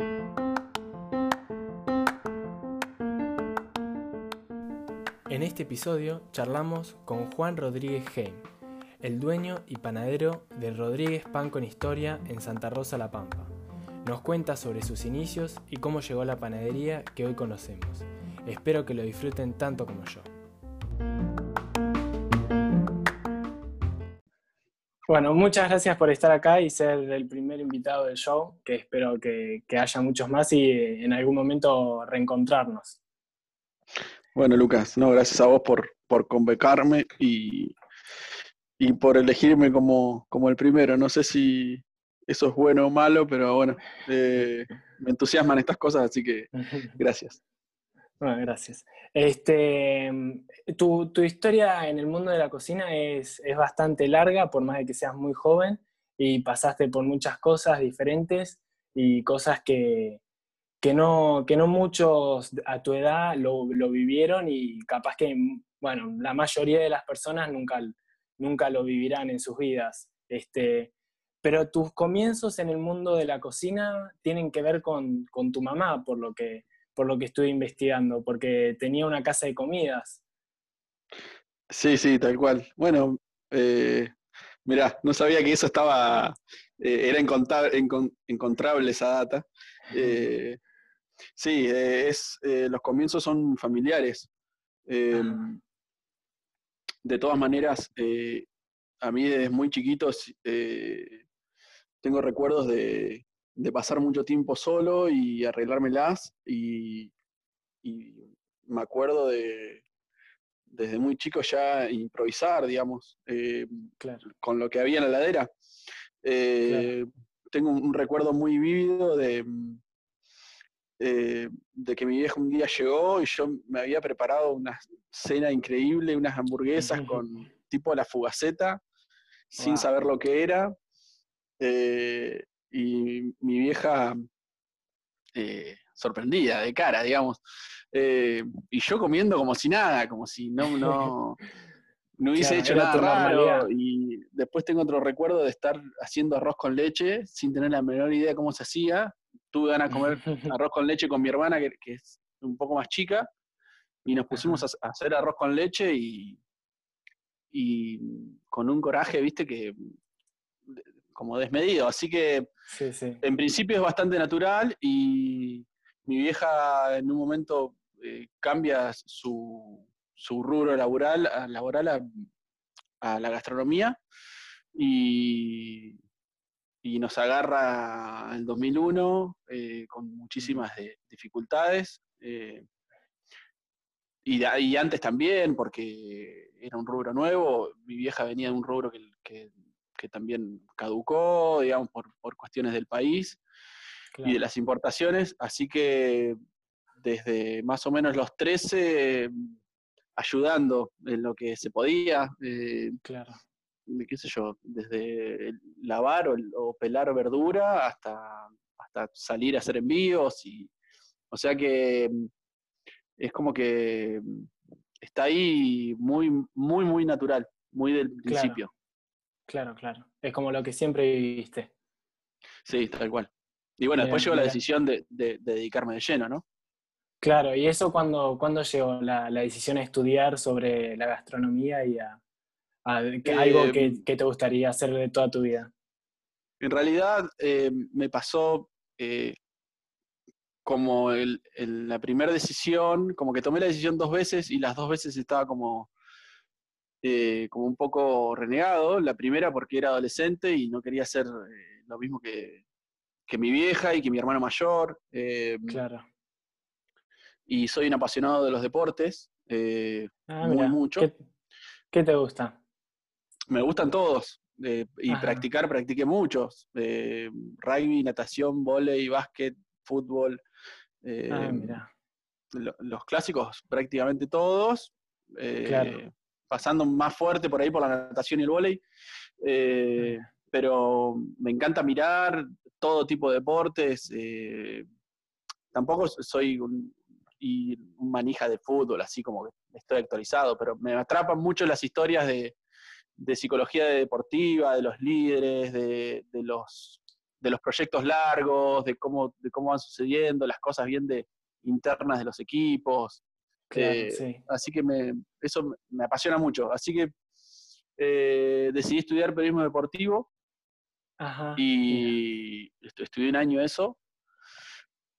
En este episodio charlamos con Juan Rodríguez Heim, el dueño y panadero de Rodríguez Pan con Historia en Santa Rosa La Pampa. Nos cuenta sobre sus inicios y cómo llegó a la panadería que hoy conocemos. Espero que lo disfruten tanto como yo. Bueno, muchas gracias por estar acá y ser el primer invitado del show, que espero que, haya muchos más y en algún momento reencontrarnos. Bueno, Lucas, no, gracias a vos por, por convocarme y, y por elegirme como, como el primero. No sé si eso es bueno o malo, pero bueno, eh, me entusiasman estas cosas, así que gracias. Bueno, gracias. Este, tu, historia en el mundo de la cocina es, bastante larga, por más de que seas muy joven, y pasaste por muchas cosas diferentes y cosas que, no, que no muchos a tu edad lo, vivieron y capaz que, bueno, la mayoría de las personas nunca, nunca lo vivirán en sus vidas. Este, pero tus comienzos en el mundo de la cocina tienen que ver con, con tu mamá, por lo que por lo que estuve investigando, porque tenía una casa de comidas. Sí, sí, tal cual. Bueno, eh, mirá, no sabía que eso estaba, eh, era encontrable esa data. Eh, sí, es, los comienzos son familiares. Em, de todas maneras, a mí desde muy chiquito tengo recuerdos de, de pasar mucho tiempo solo y arreglármelas y, y me acuerdo de desde muy chico ya improvisar, digamos, eh, con lo que había en la ladera. Eh, tengo un, recuerdo muy vívido de, eh, de que mi viejo un día llegó y yo me había preparado una cena increíble, unas hamburguesas con tipo la fugaceta, sin saber lo que era y mi vieja eh, sorprendida, de cara, digamos. Eh, y yo comiendo como si nada, como si no, no, no hubiese hecho nada raro. Y después tengo otro recuerdo de estar haciendo arroz con leche sin tener la menor idea de cómo se hacía. Tuve ganas de comer arroz con leche con mi hermana, que, es un poco más chica, y nos pusimos a, hacer arroz con leche y, y con un coraje, viste, que como desmedido. Así que en principio es bastante natural y mi vieja en un momento eh, cambia su, su, rubro laboral, a, laboral a, la gastronomía y, y, nos agarra en 2001 eh, con muchísimas dificultades. Eh, y, antes también, porque era un rubro nuevo, mi vieja venía de un rubro que que también caducó, digamos, por, cuestiones del país y de las importaciones. Así que desde más o menos los 13, ayudando en lo que se podía. Eh, claro. qué sé yo, desde lavar o, pelar verdura hasta, hasta salir a hacer envíos. Y, o sea que mm, es como que mm, está ahí muy, muy, muy natural, muy del principio. Claro, claro. Es como lo que siempre viviste. Sí, tal cual. Y bueno, después llegó la decisión de, dedicarme de lleno, ¿no? Claro, ¿y eso cuándo, llegó la, decisión de estudiar sobre la gastronomía y a, algo eh, que, te gustaría hacer de toda tu vida? En realidad eh, me pasó eh, como la primera decisión, como que tomé la decisión dos veces y las dos veces estaba como eh, como un poco renegado. La primera porque era adolescente y no quería hacer eh, lo mismo que, mi vieja y que mi hermano mayor. Eh, claro. Y soy un apasionado de los deportes, ah, muy mucho. ¿Qué, te gusta? Me gustan todos. y practicar, practiqué muchos. rugby, natación, volei, básquet, fútbol. Ah, los clásicos prácticamente todos. claro pasando más fuerte por ahí por la natación y el vóley. Eh, pero me encanta mirar todo tipo de deportes. Eh, tampoco soy un, manija de fútbol, así como que estoy actualizado, pero me atrapan mucho las historias de, psicología deportiva, de los líderes, de, los de los proyectos largos, de cómo, de cómo van sucediendo, las cosas bien de, internas de los equipos. Eh, así que me, eso me apasiona mucho. Así que eh, decidí estudiar periodismo deportivo y estudié un año eso.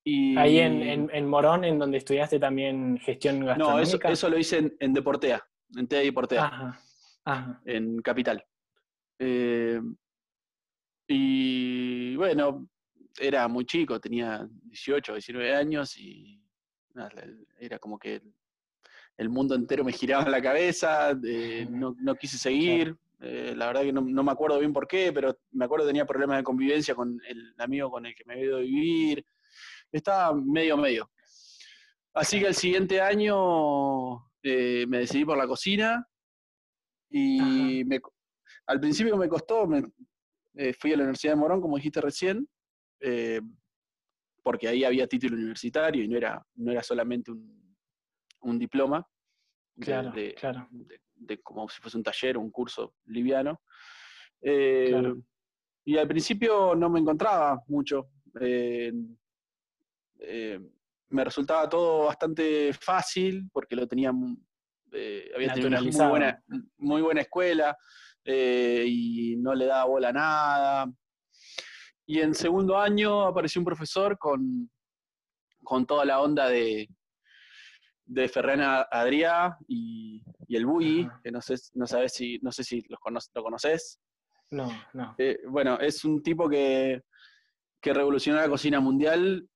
Y... Ahí en, en, Morón, en donde estudiaste también gestión gastronómica. No, eso, lo hice en, Deportea, en TEA y Portea, en Capital. Eh, y bueno, era muy chico, tenía 18, 19 años y era como que el mundo entero me giraba en la cabeza, eh, no, quise seguir. Eh, la verdad que no, me acuerdo bien por qué, pero me acuerdo que tenía problemas de convivencia con el amigo con el que me había ido a vivir. Estaba medio medio. Así que el siguiente año eh, me decidí por la cocina y al principio me costó, fui a la Universidad de Morón, como dijiste recién, porque ahí había título universitario y no era, no era solamente un, diploma. Claro, de, claro. De, como si fuese un taller o un curso liviano. Eh, y al principio no me encontraba mucho. Eh, eh, me resultaba todo bastante fácil porque lo tenía, había tenido una muy buena, muy buena escuela y no le daba bola a nada. Y en segundo año apareció un profesor con, con toda la onda de, de Ferrana Adrià y, el Bui, que no sé, no sabes si, no sé si los lo conoces. No, no. Eh, bueno, es un tipo que, que, revolucionó la cocina mundial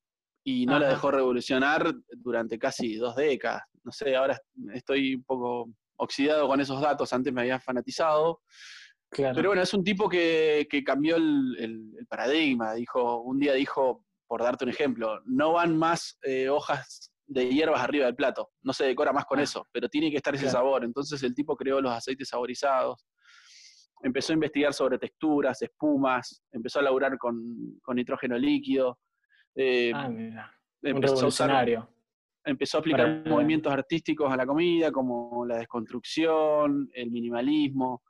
y no la dejó revolucionar durante casi dos décadas. No sé, ahora estoy un poco oxidado con esos datos, antes me había fanatizado. Pero bueno, es un tipo que, cambió el, paradigma. Dijo, un día dijo, por darte un ejemplo, no van más eh, hojas de hierbas arriba del plato. No se decora más con ah. eso, pero tiene que estar ese sabor. Entonces el tipo creó los aceites saborizados. Empezó a investigar sobre texturas, espumas, empezó a laburar con, nitrógeno líquido. Eh, ah, mira. Un revolucionario. empezó a aplicar movimientos artísticos a la comida, como la desconstrucción, el minimalismo.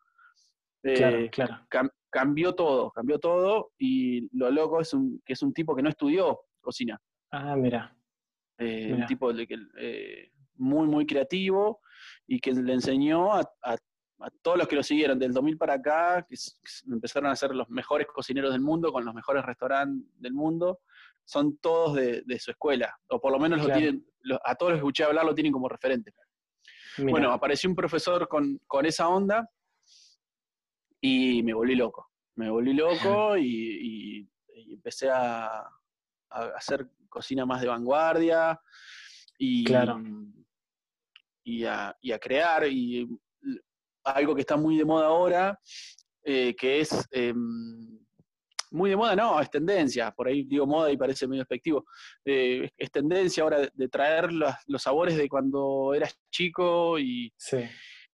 Eh, claro, cambió todo, cambió todo y lo loco es un, que es un tipo que no estudió cocina. Ah, mira. Eh, un tipo eh, muy, muy creativo y que le enseñó a, todos los que lo siguieron del 2000 para acá, que, empezaron a ser los mejores cocineros del mundo, con los mejores restaurantes del mundo, son todos de, su escuela, o por lo menos lo tienen, a todos los que escuché hablar lo tienen como referente. Bueno, apareció un profesor con, con esa onda y me volví loco. Me volví loco y, empecé a, hacer cocina más de vanguardia y, y, a, crear. Y algo que está muy de moda ahora, eh, que es em, muy de moda, no, es tendencia, por ahí digo moda y parece medio despectivo, eh, es tendencia ahora de, traer los, los, sabores de cuando eras chico y, sí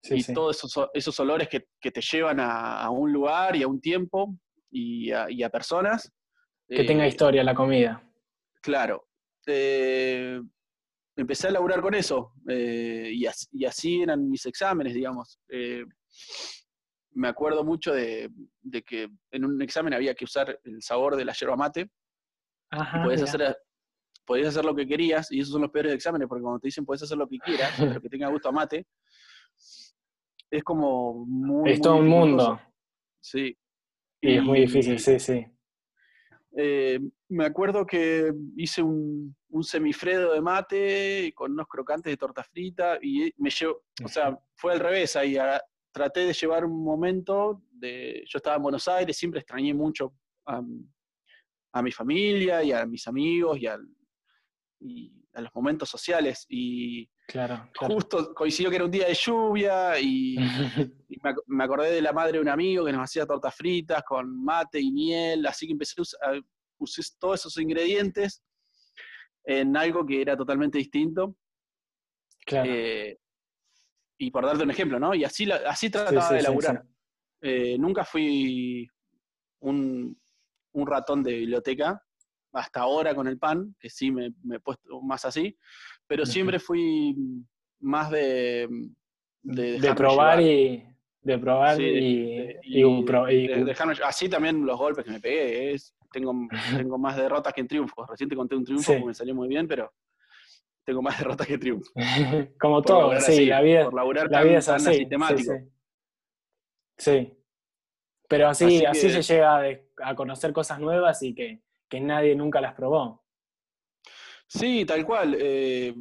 y todos esos, olores que, te llevan a, un lugar y a un tiempo y a, personas. Que tenga eh, historia la comida. Claro. Eh, empecé a laburar con eso eh, y, así, eran mis exámenes, digamos. me acuerdo mucho de, que en un examen había que usar el sabor de la yerba mate. Ajá, podías hacer, podías hacer lo que querías, y esos son los peores exámenes, porque cuando te dicen puedes hacer lo que quieras, pero que tenga gusto a mate, es como muy... Es todo un mundo. Sí. Y, es muy difícil, sí, sí. Eh, me acuerdo que hice un, semifredo de mate con unos crocantes de torta frita y me llevo, o sea, fue al revés ahí. traté de llevar un momento de, yo estaba en Buenos Aires, siempre extrañé mucho a, mi familia y a mis amigos y, y a los momentos sociales y Claro, Justo coincidió que era un día de lluvia y, me, acordé de la madre de un amigo que nos hacía tortas fritas con mate y miel, así que empecé a usar todos esos ingredientes en algo que era totalmente distinto. Claro. Eh, y por darte un ejemplo, ¿no? Y así, así trataba de elaborar. Eh, nunca fui un, ratón de biblioteca, hasta ahora con el pan, que sí me, me he puesto más así, pero siempre fui más de... De, probar y... de probar y, así también los golpes que me pegué. Es, tengo, tengo más derrotas que triunfos. Recién te conté un triunfo que me salió muy bien, pero tengo más derrotas que triunfos. Como todo, sí, la vida, la vida es así. Sí, Pero así, así, se llega a conocer cosas nuevas y que, que nadie nunca las probó. Sí, tal cual. Eh,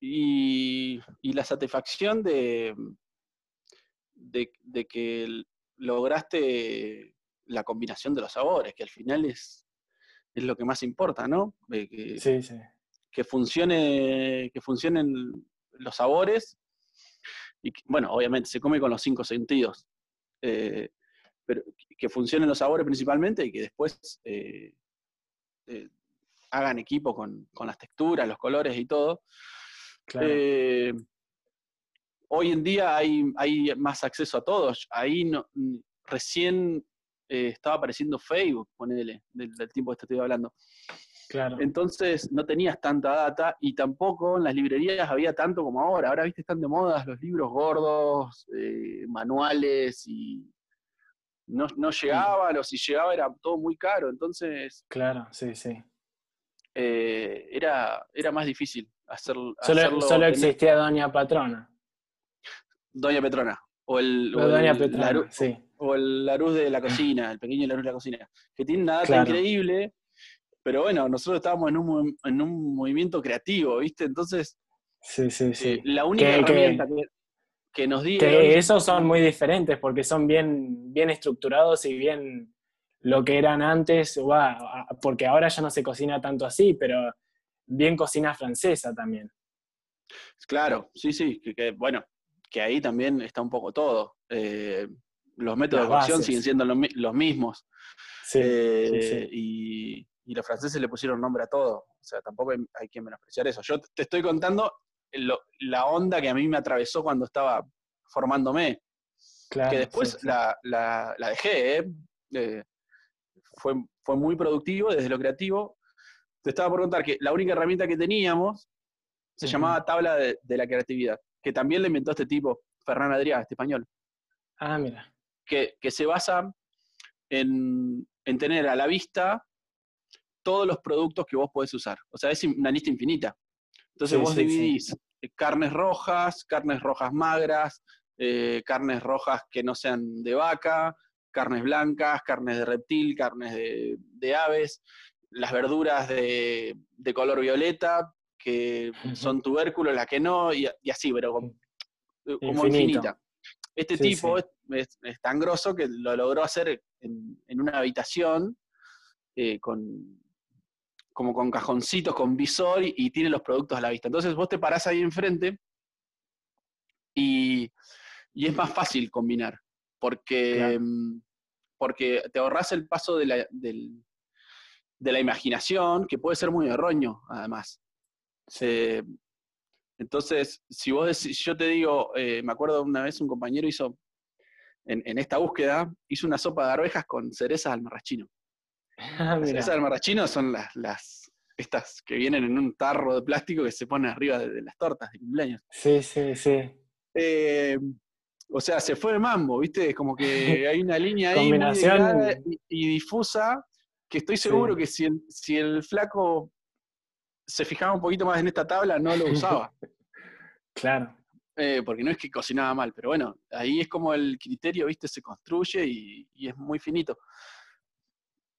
y, la satisfacción de, de, que lograste la combinación de los sabores, que al final es, es lo que más importa, ¿no? Que, sí, sí. Que funcione, que funcionen los sabores. Y bueno, obviamente se come con los cinco sentidos. Eh, pero que funcionen los sabores principalmente y que después eh, hagan equipo con, las texturas, los colores y todo. Eh, hoy en día hay, hay, más acceso a todos. Ahí no, recién eh, estaba apareciendo Facebook, ponele, del, del tiempo que te estoy hablando. Claro. Entonces no tenías tanta data y tampoco en las librerías había tanto como ahora. Ahora, viste, están de moda los libros gordos, eh, manuales y no, no llegaban o si llegaba era todo muy caro. Entonces. Claro, sí, sí. Eh, era, era más difícil hacer, solo, hacerlo. Solo existía Doña Patrona. Doña Petrona. O el, Doña Petrona, sí. o el Laruz de la cocina, el pequeño Laruz de la cocina. Que tiene una data increíble, pero bueno, nosotros estábamos en un, en un movimiento creativo, ¿viste? Entonces. Sí, sí, sí. Eh, la única herramienta que, nos dio. Que esos son muy diferentes porque son bien, bien estructurados y bien lo que eran antes, porque ahora ya no se cocina tanto así, pero bien cocina francesa también. Claro, sí, sí, que, bueno, que ahí también está un poco todo. Eh, los métodos de cocción siguen siendo los, mismos. Eh, y, los franceses le pusieron nombre a todo. O sea, tampoco hay, que menospreciar eso. Yo te estoy contando la onda que a mí me atravesó cuando estaba formándome. que después la, dejé, ¿eh? eh fue, fue muy productivo desde lo creativo. Te estaba por contar que la única herramienta que teníamos se llamaba tabla de, la creatividad, que también le inventó este tipo, Ferran Adrià, este español. Ah, mira. Que, se basa en, tener a la vista todos los productos que vos podés usar. O sea, es una lista infinita. Entonces vos dividís carnes rojas, carnes rojas magras, eh, carnes rojas que no sean de vaca, carnes blancas, carnes de reptil, carnes de, aves, las verduras de, color violeta, que son tubérculos, las que no, y, así, pero como, infinita. Este tipo Es, tan grosso que lo logró hacer en, una habitación eh, con, como con cajoncitos, con visor y, tiene los productos a la vista. Entonces vos te parás ahí enfrente y, y es más fácil combinar, porque mm, porque te ahorras el paso de la, de la imaginación, que puede ser muy erróneo, además. entonces, si vos decís, yo te digo, eh, me acuerdo una vez un compañero hizo, en, esta búsqueda, hizo una sopa de arvejas con cerezas al marrachino. Ah, las son las, las, estas que vienen en un tarro de plástico que se ponen arriba de, las tortas de cumpleaños. Sí, sí, sí. Eh, o sea, se fue el mambo, ¿viste? Como que hay una línea ahí muy y, difusa que estoy seguro que si el, si el flaco se fijaba un poquito más en esta tabla, no lo usaba. claro. Eh, porque no es que cocinaba mal, pero bueno, ahí es como el criterio, ¿viste? Se construye y, es muy finito.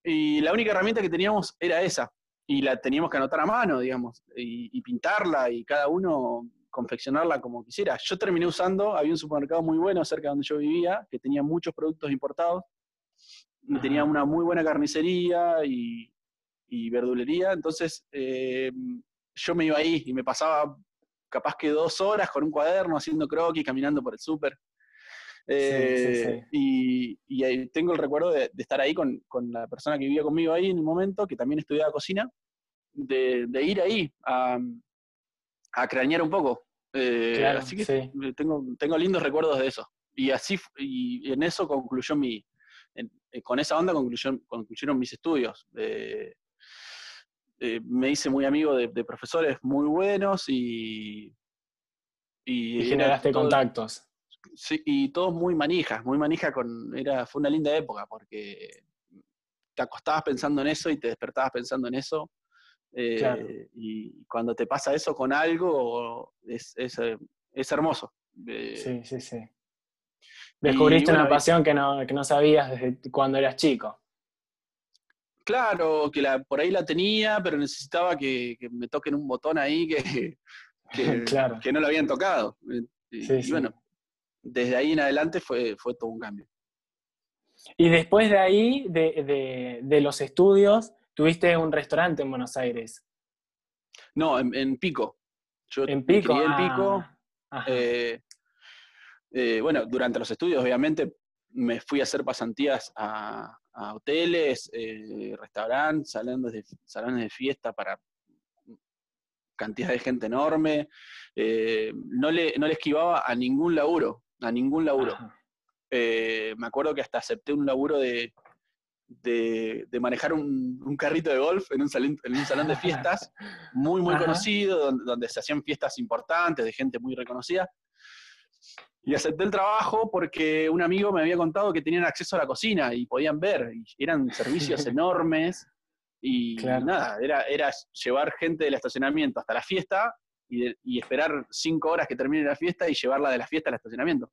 Y la única herramienta que teníamos era esa, y la teníamos que anotar a mano, digamos, y pintarla, y cada uno confeccionarla como quisiera. Yo terminé usando, había un supermercado muy bueno cerca de donde yo vivía, que tenía muchos productos importados, y tenía una muy buena carnicería y, verdulería, entonces eh, yo me iba ahí y me pasaba capaz que dos horas con un cuaderno haciendo croquis, caminando por el súper. Eh, y, tengo el recuerdo de, estar ahí con, la persona que vivía conmigo ahí en el momento, que también estudiaba cocina, de, de ir ahí a, a cranear un poco. Eh, así que tengo, tengo lindos recuerdos de eso. Y así, y en eso concluyó mi, eh, con esa onda concluyó, concluyeron mis estudios. Eh, me hice muy amigo de, profesores muy buenos y... Y, generaste contactos. Sí, y todos muy manijas, muy manija con. Era, fue una linda época porque te acostabas pensando en eso y te despertabas pensando en eso. Eh, y cuando te pasa eso con algo, es, es, eh, hermoso. Eh, sí, sí, sí. Descubriste una pasión que no, que no sabías desde cuando eras chico. Claro, que la, por ahí la tenía, pero necesitaba que, me toquen un botón ahí que, que, no lo habían tocado. Y, bueno, desde ahí en adelante fue, fue todo un cambio. Y después de ahí, de, los estudios, tuviste un restaurante en Buenos Aires. No, en, Pico. Yo en Pico. en Pico. Ah, eh, eh, bueno, durante los estudios, obviamente, me fui a hacer pasantías a, hoteles, eh, restaurantes, salones de, salones de fiesta para cantidad de gente enorme. no, le, no le esquivaba a ningún laburo, a ningún laburo. Eh, me acuerdo que hasta acepté un laburo de, de, manejar un, carrito de golf en un, salón, en un salón de fiestas muy, muy conocido, donde, se hacían fiestas importantes de gente muy reconocida. Y acepté el trabajo porque un amigo me había contado que tenían acceso a la cocina y podían ver, y eran servicios enormes. Y nada, era, era llevar gente del estacionamiento hasta la fiesta y, y, esperar cinco horas que termine la fiesta y llevarla de la fiesta al estacionamiento.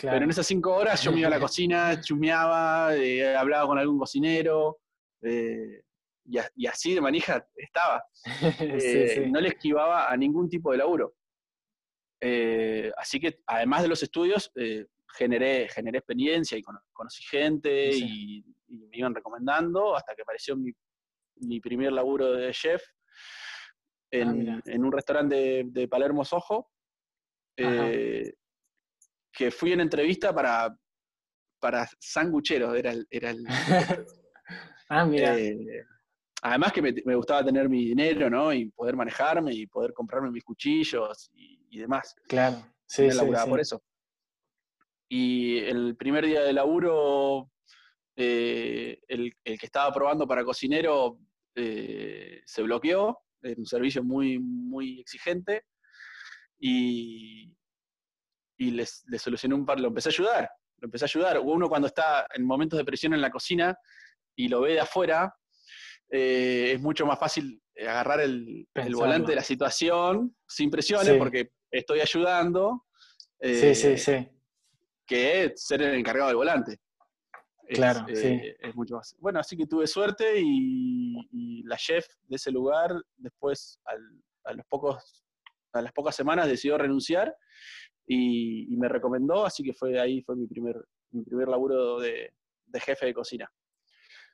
Pero en esas cinco horas yo me iba a la cocina, chumeaba, eh, hablaba con algún cocinero, eh, y, así de manija estaba. Eh, no le esquivaba a ningún tipo de laburo. así que además de los estudios, generé, generé experiencia y conocí gente y, me iban recomendando hasta que apareció mi, primer laburo de chef en, ah, un restaurante de, Palermo Sojo que fui en entrevista para, para sangucheros, era el... Era el ah, mira. Eh, además que me, gustaba tener mi dinero, ¿no? Y poder manejarme y poder comprarme mis cuchillos y, demás. Claro, sí, sí, por eso. Y el primer día de laburo, eh, el, que estaba probando para cocinero eh, se bloqueó, en un servicio muy, muy exigente, y, y les, solucioné un par, lo empecé a ayudar, lo empecé a ayudar. Uno cuando está en momentos de presión en la cocina y lo ve de afuera, eh, es mucho más fácil agarrar el, volante de la situación sin presiones porque estoy ayudando. sí, sí, eh, sí. Que ser el encargado del volante. Claro, es, sí. Eh, es mucho más. Bueno, así que tuve suerte y, la chef de ese lugar después, a, los pocos, a las pocas semanas, decidió renunciar y, me recomendó, así que fue ahí fue mi primer, mi primer laburo de, jefe de cocina.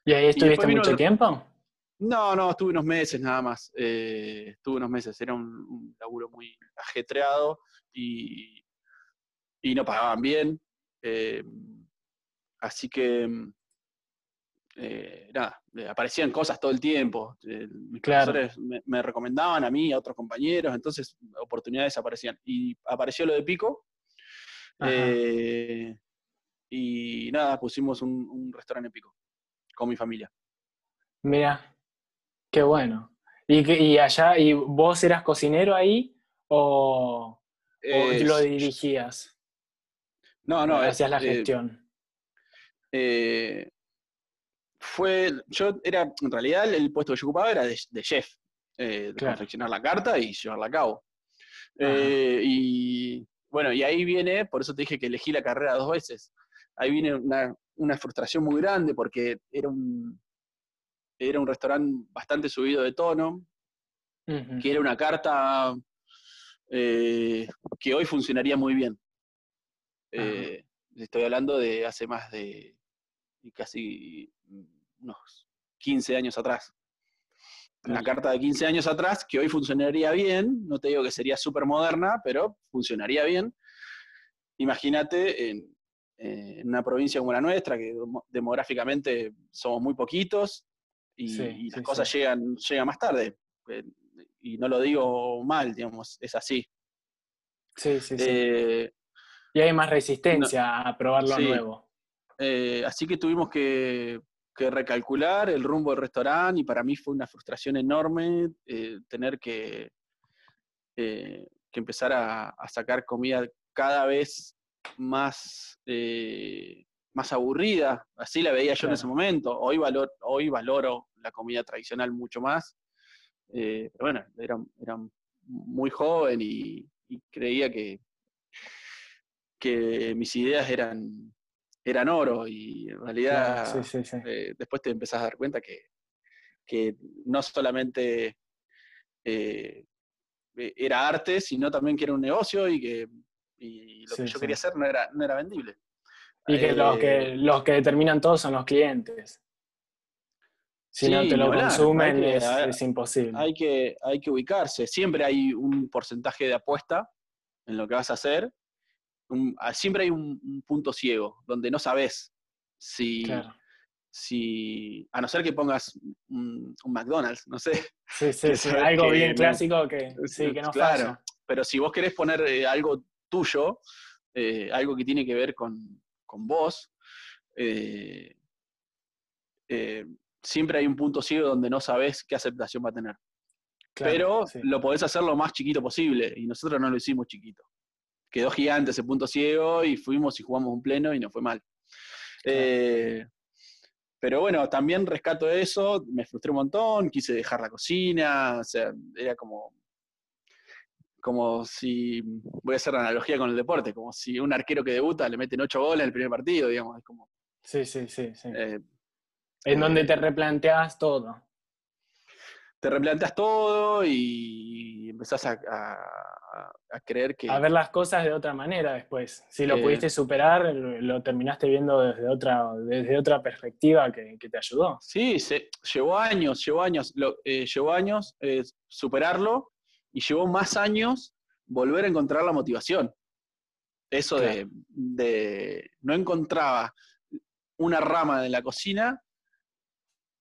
¿Y ahí estuviste mucho tiempo? No, no, estuve unos meses nada más. Eh, estuve unos meses, era un, laburo muy ajetreado y, y no pagaban bien. Eh, así que eh, nada, eh, aparecían cosas todo el tiempo. Eh, profesores me, recomendaban a mí, a otros compañeros, entonces oportunidades aparecían. Y apareció lo de Pico. y nada, pusimos un, restaurante en Pico con mi familia. Mira, qué bueno. ¿Y, allá, y vos eras cocinero ahí o, lo dirigías? No, no. Hacías la gestión. Eh, fue, yo era, en realidad el puesto que yo ocupaba era de, chef, eh, de confeccionar la carta y llevarla a cabo. Eh, y bueno, y ahí viene, por eso te dije que elegí la carrera dos veces, ahí viene una, frustración muy grande porque era un, era un restaurante bastante subido de tono, que era una carta eh, que hoy funcionaría muy bien. estoy hablando de hace más de casi unos 15 años atrás. Una carta de 15 años atrás que hoy funcionaría bien, no te digo que sería súper moderna, pero funcionaría bien. Imagínate en, una provincia como la nuestra, que demográficamente somos muy poquitos y, las cosas Llegan, llegan más tarde. Eh, y no lo digo mal, digamos, es así. Sí, sí, sí. Eh, y hay más resistencia a probar lo nuevo. Eh, así que tuvimos que que recalcular el rumbo del restaurante y para mí fue una frustración enorme eh, tener que, eh, que empezar a, sacar comida cada vez más, más aburrida, así la veía yo en ese momento. Hoy, valor, hoy valoro la comida tradicional mucho más, pero bueno, era, era muy joven y, creía que, que mis ideas eran, eran oro y en realidad eh, después te empezás a dar cuenta que, que no solamente era arte, sino también que era un negocio y que y lo que yo quería hacer no era, no era vendible. Y que, los que eh, los que determinan todo son los clientes. Si no te lo consumen es, imposible. Hay que, hay que ubicarse. Siempre hay un porcentaje de apuesta en lo que vas a hacer. Ah, siempre hay un, punto ciego donde no sabes si, si, a no ser que pongas un, McDonald's, no sé. Sí, sí, sí. algo bien clásico que, sí, que no claro, Pero si vos querés poner eh, algo tuyo, eh, algo que tiene que ver con, vos, eh, eh, siempre hay un punto ciego donde no sabes qué aceptación va a tener. Pero lo podés hacer lo más chiquito posible, y nosotros no lo hicimos chiquito. Quedó gigante ese punto ciego y fuimos y jugamos un pleno y no fue mal. pero bueno, también rescato eso, me frustré un montón, quise dejar la cocina, o sea, era como como si, voy a hacer la analogía con el deporte, como si un arquero que debuta le meten ocho goles en el primer partido, digamos, es como... Sí, sí, sí, sí. Eh, en donde eh, te replanteas todo. Te replanteas todo y empezás a, creer que... A ver las cosas de otra manera después. Si lo pudiste superar, lo terminaste viendo desde otra, desde otra perspectiva que, te ayudó. Sí, se, llevó años, llevó años, lo, eh, llevó años superarlo y llevó más años volver a encontrar la motivación. Eso de, no encontraba una rama de la cocina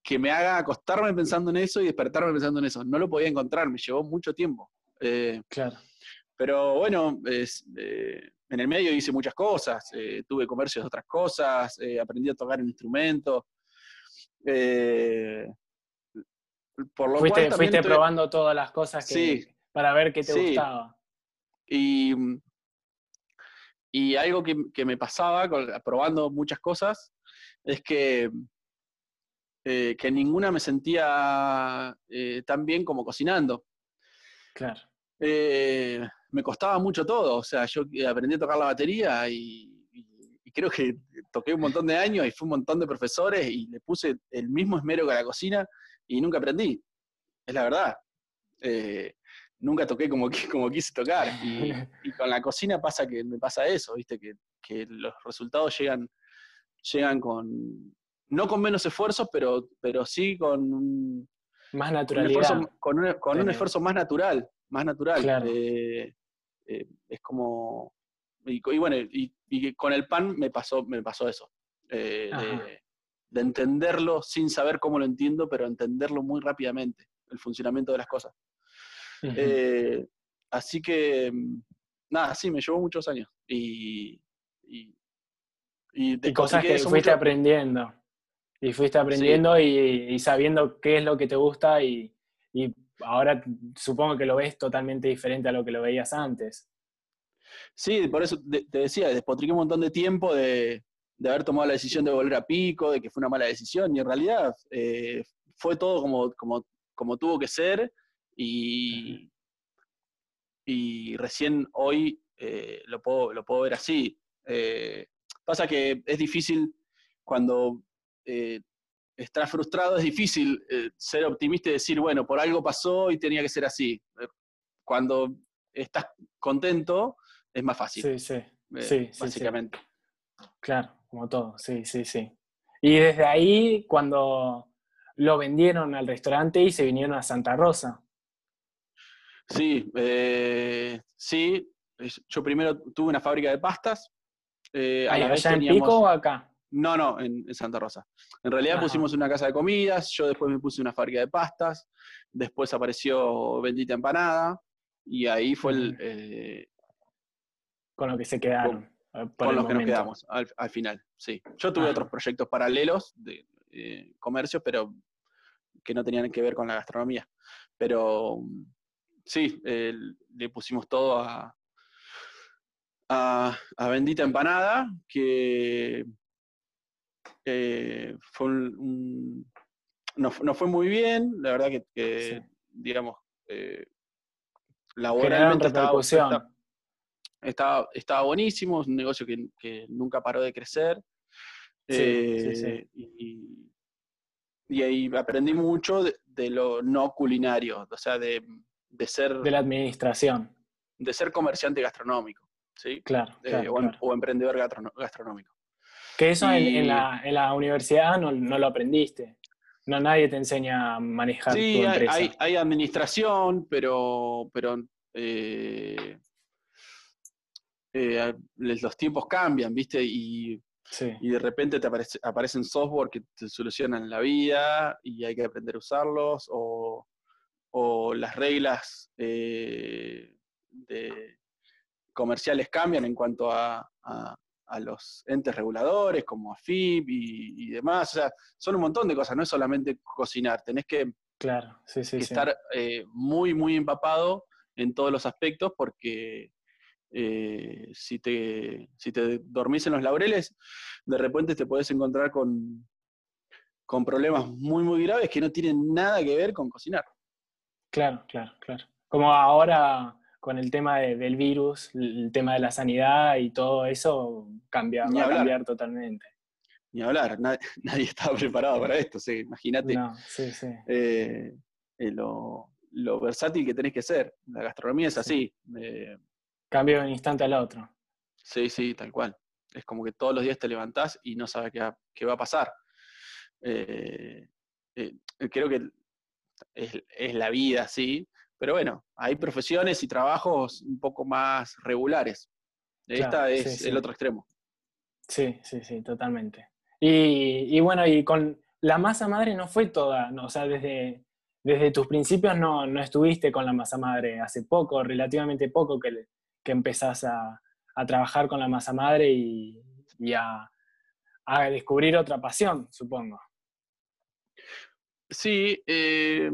que me haga acostarme pensando en eso y despertarme pensando en eso. No lo podía encontrar, me llevó mucho tiempo. Eh, claro. Pero bueno, eh, en el medio hice muchas cosas, eh, tuve comercios de otras cosas, aprendí a tocar un instrumento. por lo fuiste, cual fuiste probando todas las cosas que, sí, para ver qué te gustaba. Y, y algo que, me pasaba probando muchas cosas es que, eh, que ninguna me sentía eh, tan bien como cocinando. Claro. Eh, me costaba mucho todo, o sea, yo aprendí a tocar la batería y, creo que toqué un montón de años y fui un montón de profesores y le puse el mismo esmero que a la cocina y nunca aprendí. Es la verdad nunca toqué como, como quise tocar. Y, con la cocina pasa que me pasa eso, ¿viste? Que, los resultados llegan, llegan con, no con menos esfuerzos, pero, pero sí con más naturalidad. con, un, esfuerzo más natural, más natural. Eh, eh, es como, y, bueno, y, con el pan me pasó, me pasó eso. Eh, de entenderlo sin saber cómo lo entiendo, pero entenderlo muy rápidamente, el funcionamiento de las cosas. Así que, nada, sí, me llevó muchos años. Y, y, cosas que fuiste aprendiendo. Y fuiste aprendiendo y, sabiendo qué es lo que te gusta y, ahora supongo que lo ves totalmente diferente a lo que lo veías antes. Sí, por eso te, decía, despotriqué un montón de tiempo de, haber tomado la decisión de volver a pico, de que fue una mala decisión, y en realidad eh, fue todo como, como, como tuvo que ser, y, y recién hoy eh, lo, puedo, lo puedo ver así. Eh, pasa que es difícil cuando eh, estás frustrado, es difícil ser optimista y decir, bueno, por algo pasó y tenía que ser así. Cuando estás contento, es más fácil. Sí, sí. básicamente. Claro, como todo, sí, sí, sí. Y desde ahí, cuando lo vendieron al restaurante y se vinieron a Santa Rosa. Sí, eh, sí. Yo primero tuve una fábrica de pastas. Eh, ¿Allá en Pico o acá? No, no, en, Santa Rosa. En realidad pusimos una casa de comidas, yo después me puse una fábrica de pastas, después apareció Bendita Empanada, y ahí fue el... Eh, con lo que se quedaron. Con, los que nos quedamos al, final, sí. Yo tuve otros proyectos paralelos de comercio, pero que no tenían que ver con la gastronomía. Pero sí, le pusimos todo a, a, Bendita Empanada, que fue un, no, fue muy bien, la verdad que, digamos, eh, laboralmente estaba, estaba, estaba, buenísimo, es un negocio que, nunca paró de crecer. Eh, y, ahí aprendí mucho de, lo no culinario, o sea, de, ser... De la administración. De ser comerciante gastronómico, ¿sí? Claro. Eh, o, emprendedor gastronómico. Que eso en, la, universidad no, no, lo aprendiste. No, nadie te enseña a manejar tu empresa. Hay, hay administración, pero, pero eh, eh, los tiempos cambian, ¿viste? Y, y de repente te aparece, aparecen software que te solucionan la vida y hay que aprender a usarlos, o, las reglas eh, de comerciales cambian en cuanto a, a los entes reguladores como AFIP y, y, demás. O sea, son un montón de cosas, no es solamente cocinar, tenés que, claro, estar eh, muy, muy empapado en todos los aspectos porque eh, si, te, si te dormís en los laureles, de repente te puedes encontrar con, con problemas muy, muy graves que no tienen nada que ver con cocinar. Claro, claro, claro. Como ahora con el tema del virus, el tema de la sanidad y todo eso cambia, va a cambiar totalmente. Ni hablar, nadie, estaba preparado para esto, imagínate no, sí, sí. Eh, eh, lo, versátil que tenés que ser. La gastronomía es así. Eh, Cambia de un instante al otro. Sí, sí, tal cual. Es como que todos los días te levantás y no sabes qué, va a pasar. creo que es, es, la vida, sí, pero bueno, hay profesiones y trabajos un poco más regulares. Esta es el otro extremo. Sí, sí, sí, totalmente. Y, bueno, y con la masa madre no fue toda, o sea, desde, desde tus principios no, estuviste con la masa madre, hace poco, relativamente poco que, que empezás a, trabajar con la masa madre y, a, a, descubrir otra pasión, supongo. Sí, eh,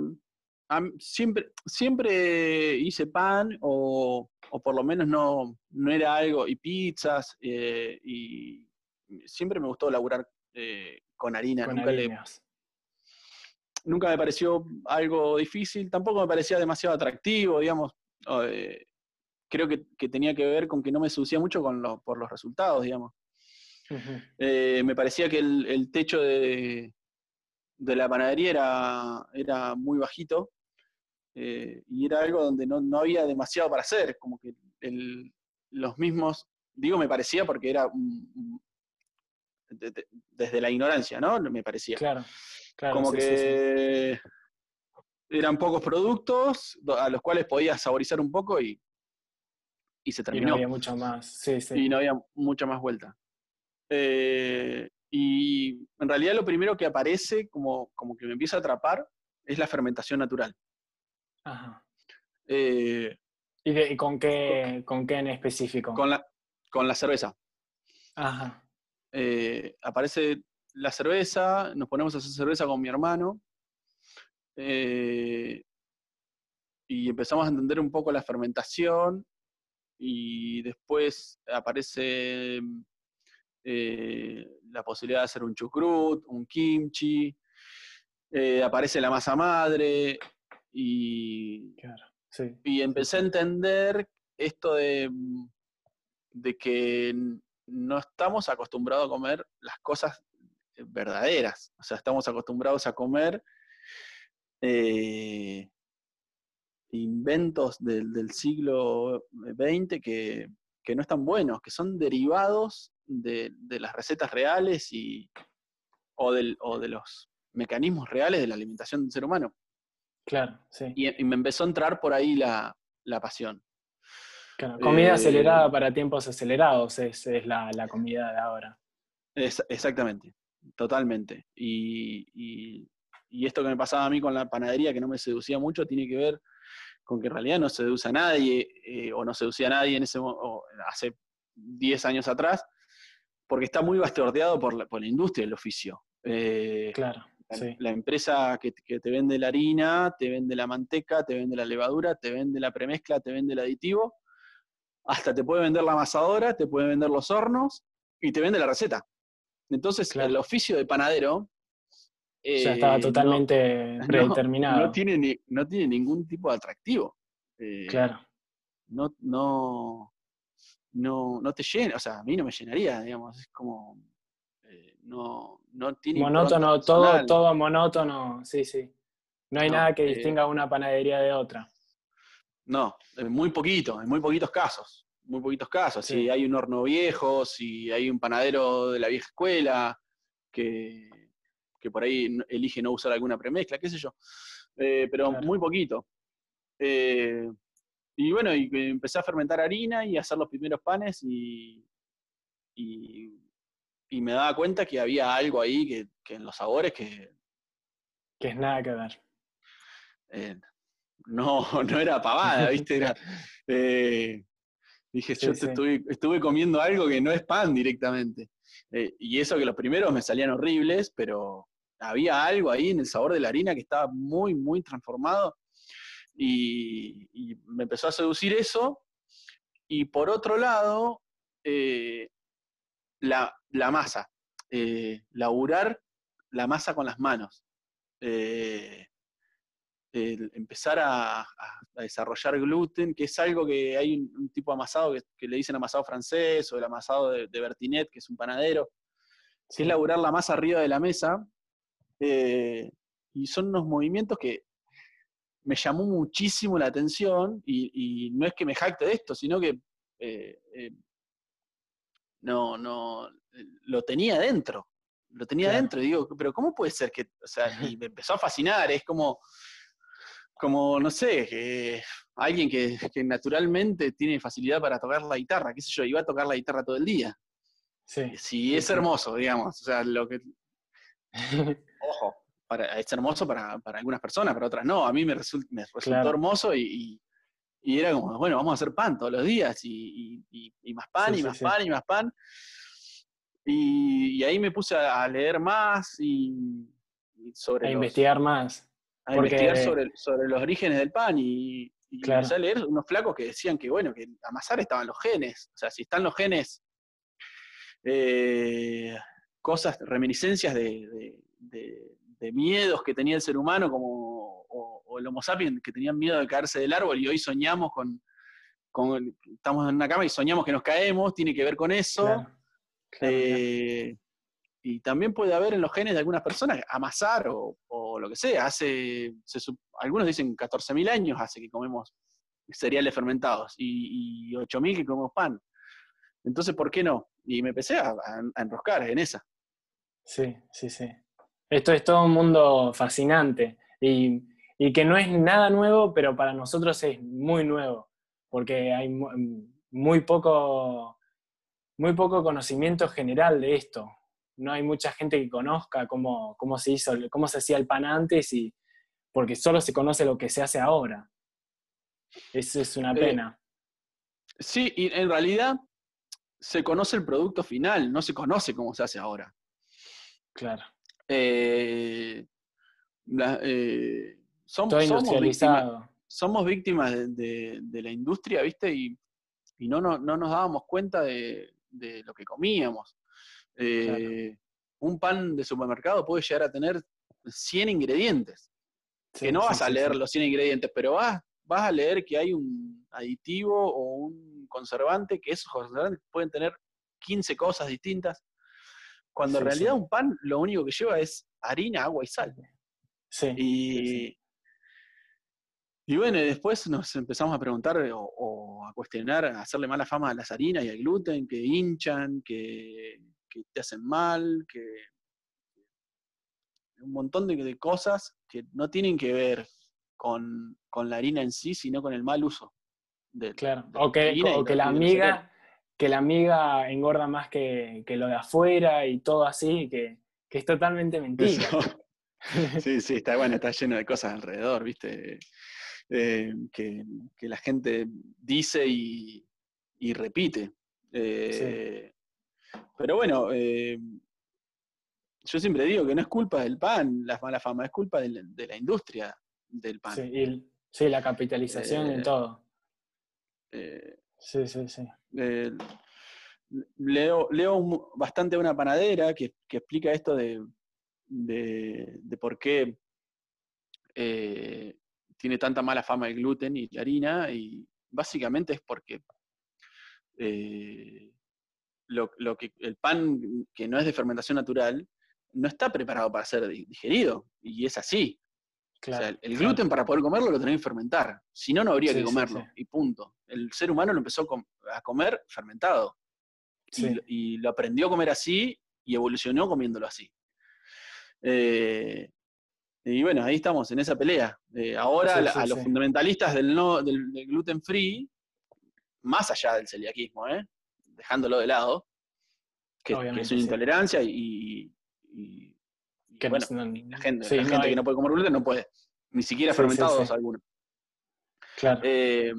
siempre, siempre hice pan o, por lo menos no, no, era algo, y pizzas, eh, y siempre me gustó laburar eh, con harina. nunca, me pareció algo difícil, tampoco me parecía demasiado atractivo, digamos. Eh, creo que, tenía que ver con que no me seducía mucho con por los resultados, digamos. me parecía que el, techo de, de la panadería era, era muy bajito eh, y era algo donde no, había demasiado para hacer, como que los mismos, digo me parecía porque era desde la ignorancia, ¿no? Me parecía. Claro, claro. Como que eran pocos productos a los cuales podías saborizar un poco y, y se terminó. Y no había mucho más, sí, sí. Y no había mucha más vuelta. Eh, y en realidad lo primero que aparece, como, como que me empieza a atrapar, es la fermentación natural. Ajá. Eh, ¿Y, con, qué, con qué en específico? Con la, con la cerveza. Ajá. Eh, aparece la cerveza, nos ponemos a hacer cerveza con mi hermano. Eh, y empezamos a entender un poco la fermentación. Y después aparece la posibilidad de hacer un chucrut, un kimchi. aparece la masa madre, y, y empecé a entender esto de, de que no estamos acostumbrados a comer las cosas verdaderas. O sea, estamos acostumbrados a comer eh, inventos del, siglo XX que, no están buenos, que son derivados de, las recetas reales y, o, o de los mecanismos reales de la alimentación del ser humano. Claro, sí. Y, me empezó a entrar por ahí la, pasión. comida eh, acelerada para tiempos acelerados es, la, comida de ahora. exactamente, totalmente. Y, esto que me pasaba a mí con la panadería, que no me seducía mucho, tiene que ver con que en realidad no seduce a nadie, eh, o no seducía a nadie en ese hace 10 años atrás, porque está muy bastardeado por la, por la industria del oficio. Eh, claro. La, empresa que, te vende la harina, te vende la manteca, te vende la levadura, te vende la premezcla, te vende el aditivo, hasta te puede vender la amasadora, te puede vender los hornos y te vende la receta. Entonces, el oficio de panadero. ya estaba eh, totalmente predeterminado. No, tiene no tiene ningún tipo de atractivo. Eh, claro. No, no, no, no te llena, o sea, a mí no me llenaría, digamos, es como. Eh, no, no tiene. Monótono, todo, todo monótono, sí, sí. No hay nada que distinga una panadería de otra. No, muy poquito, en muy poquitos casos. Muy poquitos casos. Si hay un horno viejo, si hay un panadero de la vieja escuela, que, por ahí elige no usar alguna premezcla, qué sé yo. Eh, pero muy poquito. Eh, y bueno, y empecé a fermentar harina y a hacer los primeros panes y, y, me daba cuenta que había algo ahí que, en los sabores que... Que es nada que ver. Eh, no, no era pavada, ¿viste? Era, eh, dije, yo Estuve, comiendo algo que no es pan directamente. Eh, y eso que los primeros me salían horribles, pero había algo ahí en el sabor de la harina que estaba muy, muy transformado. Y, me empezó a seducir eso. Y por otro lado, eh, la, la, masa. laburar la masa con las manos empezar a, desarrollar gluten, que es algo que hay un, tipo de amasado que, le dicen amasado francés o el amasado de, Bertinet, que es un panadero, que es laburar la masa arriba de la mesa. Eh, y son unos movimientos que me llamó muchísimo la atención y, no es que me jacte de esto, sino que eh, eh, no, no, lo tenía dentro. Lo tenía dentro y digo, pero ¿cómo puede ser que, o sea, y me empezó a fascinar, es como, como, no sé, alguien que, naturalmente tiene facilidad para tocar la guitarra, qué sé yo, iba a tocar la guitarra todo el día. Sí. Sí, es hermoso, digamos. O sea, lo que. Ojo, para, es hermoso para, algunas personas, para otras no. A mí me, resultó hermoso y, era como, bueno, vamos a hacer pan todos los días y, más pan y más pan y más pan. Y, ahí me puse a, leer más y, sobre. A investigar más a investigar sobre, sobre, los orígenes del pan y, y a leer unos flacos que decían que, bueno, que amasar estaban los genes. O sea, si están los genes, eh, cosas, reminiscencias de, miedos que tenía el ser humano, como o, el Homo sapiens, que tenían miedo de caerse del árbol y hoy soñamos con, estamos en una cama y soñamos que nos caemos, tiene que ver con eso. Eh, y también puede haber en los genes de algunas personas amasar o, lo que sea. Hace, algunos dicen 14.000 años hace que comemos cereales fermentados y, y 8.000 que comemos pan. Entonces, ¿por qué no? Y me empecé a, enroscar en esa. Sí, sí, sí. Esto es todo un mundo fascinante y, que no es nada nuevo, pero para nosotros es muy nuevo, porque hay muy poco, muy poco conocimiento general de esto no hay mucha gente que conozca cómo, cómo se hizo, cómo se hacía el pan antes, y, porque solo se conoce lo que se hace ahora. Eso es una eh, pena. sí, y en realidad se conoce el producto final, no se conoce cómo se hace ahora. Claro. Eh, eh, somos, somos, víctimas, de, la industria, ¿viste? Y, no, no, nos dábamos cuenta de, de lo que comíamos. Eh, un pan de supermercado puede llegar a tener 100 ingredientes. que no vas a leer los 100 ingredientes, pero vas, vas a leer que hay un aditivo o un conservante, que esos conservantes pueden tener 15 cosas distintas, cuando en realidad un pan lo único que lleva es harina, agua y sal. Y, y bueno, después nos empezamos a preguntar o, o, a cuestionar, a hacerle mala fama a las harinas y al gluten, que hinchan, que que te hacen mal, que un montón de, cosas que no tienen que ver con, la harina en sí, sino con el mal uso. De, claro, o que, la amiga, que la amiga engorda más que, lo de afuera y todo así, que, es totalmente mentira. Sí, sí, está bueno, está lleno de cosas alrededor, ¿viste? Eh, que, la gente dice y, repite. Eh, pero bueno, eh, yo siempre digo que no es culpa del pan, la mala fama, es culpa de la, industria del pan. Sí, la capitalización en todo. Eh, Sí, sí, sí. Leo, leo bastante una panadera que, explica esto de, de, por qué eh, tiene tanta mala fama el gluten y la harina, y básicamente es porque eh, lo, que, el pan que no es de fermentación natural no está preparado para ser digerido, y es así. El gluten para poder comerlo lo tenés que fermentar, si no, no habría que comerlo, y punto. El ser humano lo empezó a comer fermentado, y, lo aprendió a comer así y evolucionó comiéndolo así. Eh, y bueno, ahí estamos, en esa pelea. Eh, ahora a los fundamentalistas del, no, del, gluten free, más allá del celiaquismo, ¿eh? dejándolo de lado, que, es una intolerancia y, bueno, la gente, la gente que no puede comer gluten no puede, ni siquiera fermentados algunos. Claro. Eh,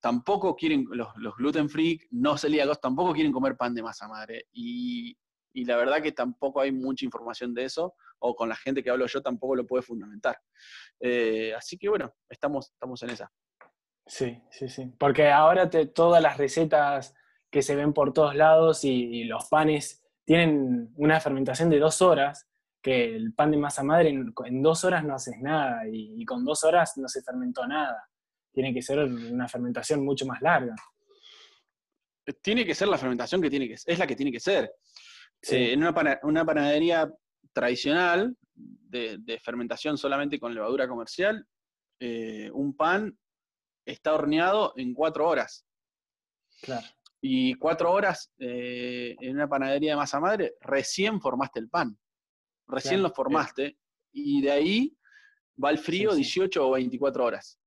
tampoco quieren, los, los, gluten free, no celíacos, tampoco quieren comer pan de masa madre. Y, la verdad que tampoco hay mucha información de eso, o con la gente que hablo yo tampoco lo puede fundamentar. Eh, así que bueno, estamos, estamos en esa. Sí, sí, sí. Porque ahora todas las recetas que se ven por todos lados y, los panes tienen una fermentación de dos horas, que el pan de masa madre en, dos horas no haces nada y, con dos horas no se fermentó nada. Tiene que ser una fermentación mucho más larga. Tiene que ser la fermentación que tiene que es la que tiene que ser. Eh, en una, panadería tradicional de, fermentación solamente con levadura comercial, eh, un pan está horneado en cuatro horas. Claro. Y cuatro horas eh, en una panadería de masa madre, recién formaste el pan. Recién lo formaste. Y de ahí va el frío 18 o 24 horas.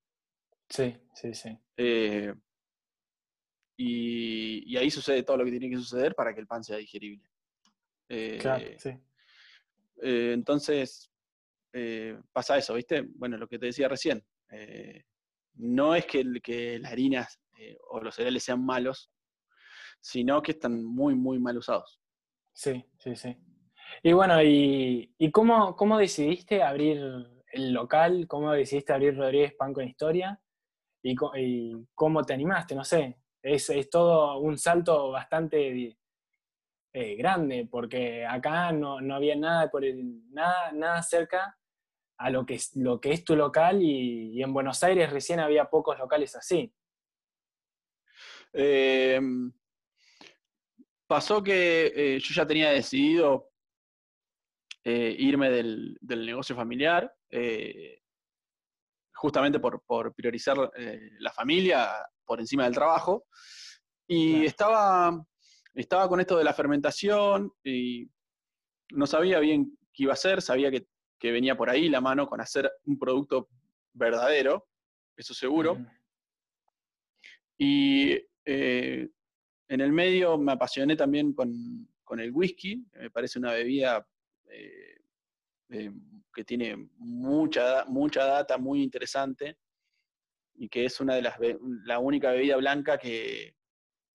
Sí, sí, sí. Eh, y, ahí sucede todo lo que tiene que suceder para que el pan sea digerible. claro, eh, sí. entonces, pasa eso, ¿viste? Bueno, lo que te decía recién no es que, que las harinas eh, o los cereales sean malos, sino que están muy, muy mal usados. Sí, sí, sí. Y bueno, ¿y, cómo, cómo, decidiste abrir el local? ¿Cómo decidiste abrir Rodríguez Pan con Historia? ¿Y, cómo te animaste? No sé, es, todo un salto bastante eh, grande, porque acá no, había nada, por el, nada, nada cerca a lo que es, lo que es tu local y, en Buenos Aires recién había pocos locales así. Em, pasó que eh, yo ya tenía decidido eh, irme del, negocio familiar, eh, justamente por, priorizar la familia por encima del trabajo. Y estaba, estaba con esto de la fermentación y no sabía bien qué iba a hacer, sabía que que venía por ahí la mano con hacer un producto verdadero, eso seguro. Y eh, en el medio me apasioné también con, el whisky, me parece una bebida eh, eh, que tiene mucha, mucha data muy interesante y que es una de las la única bebida blanca que,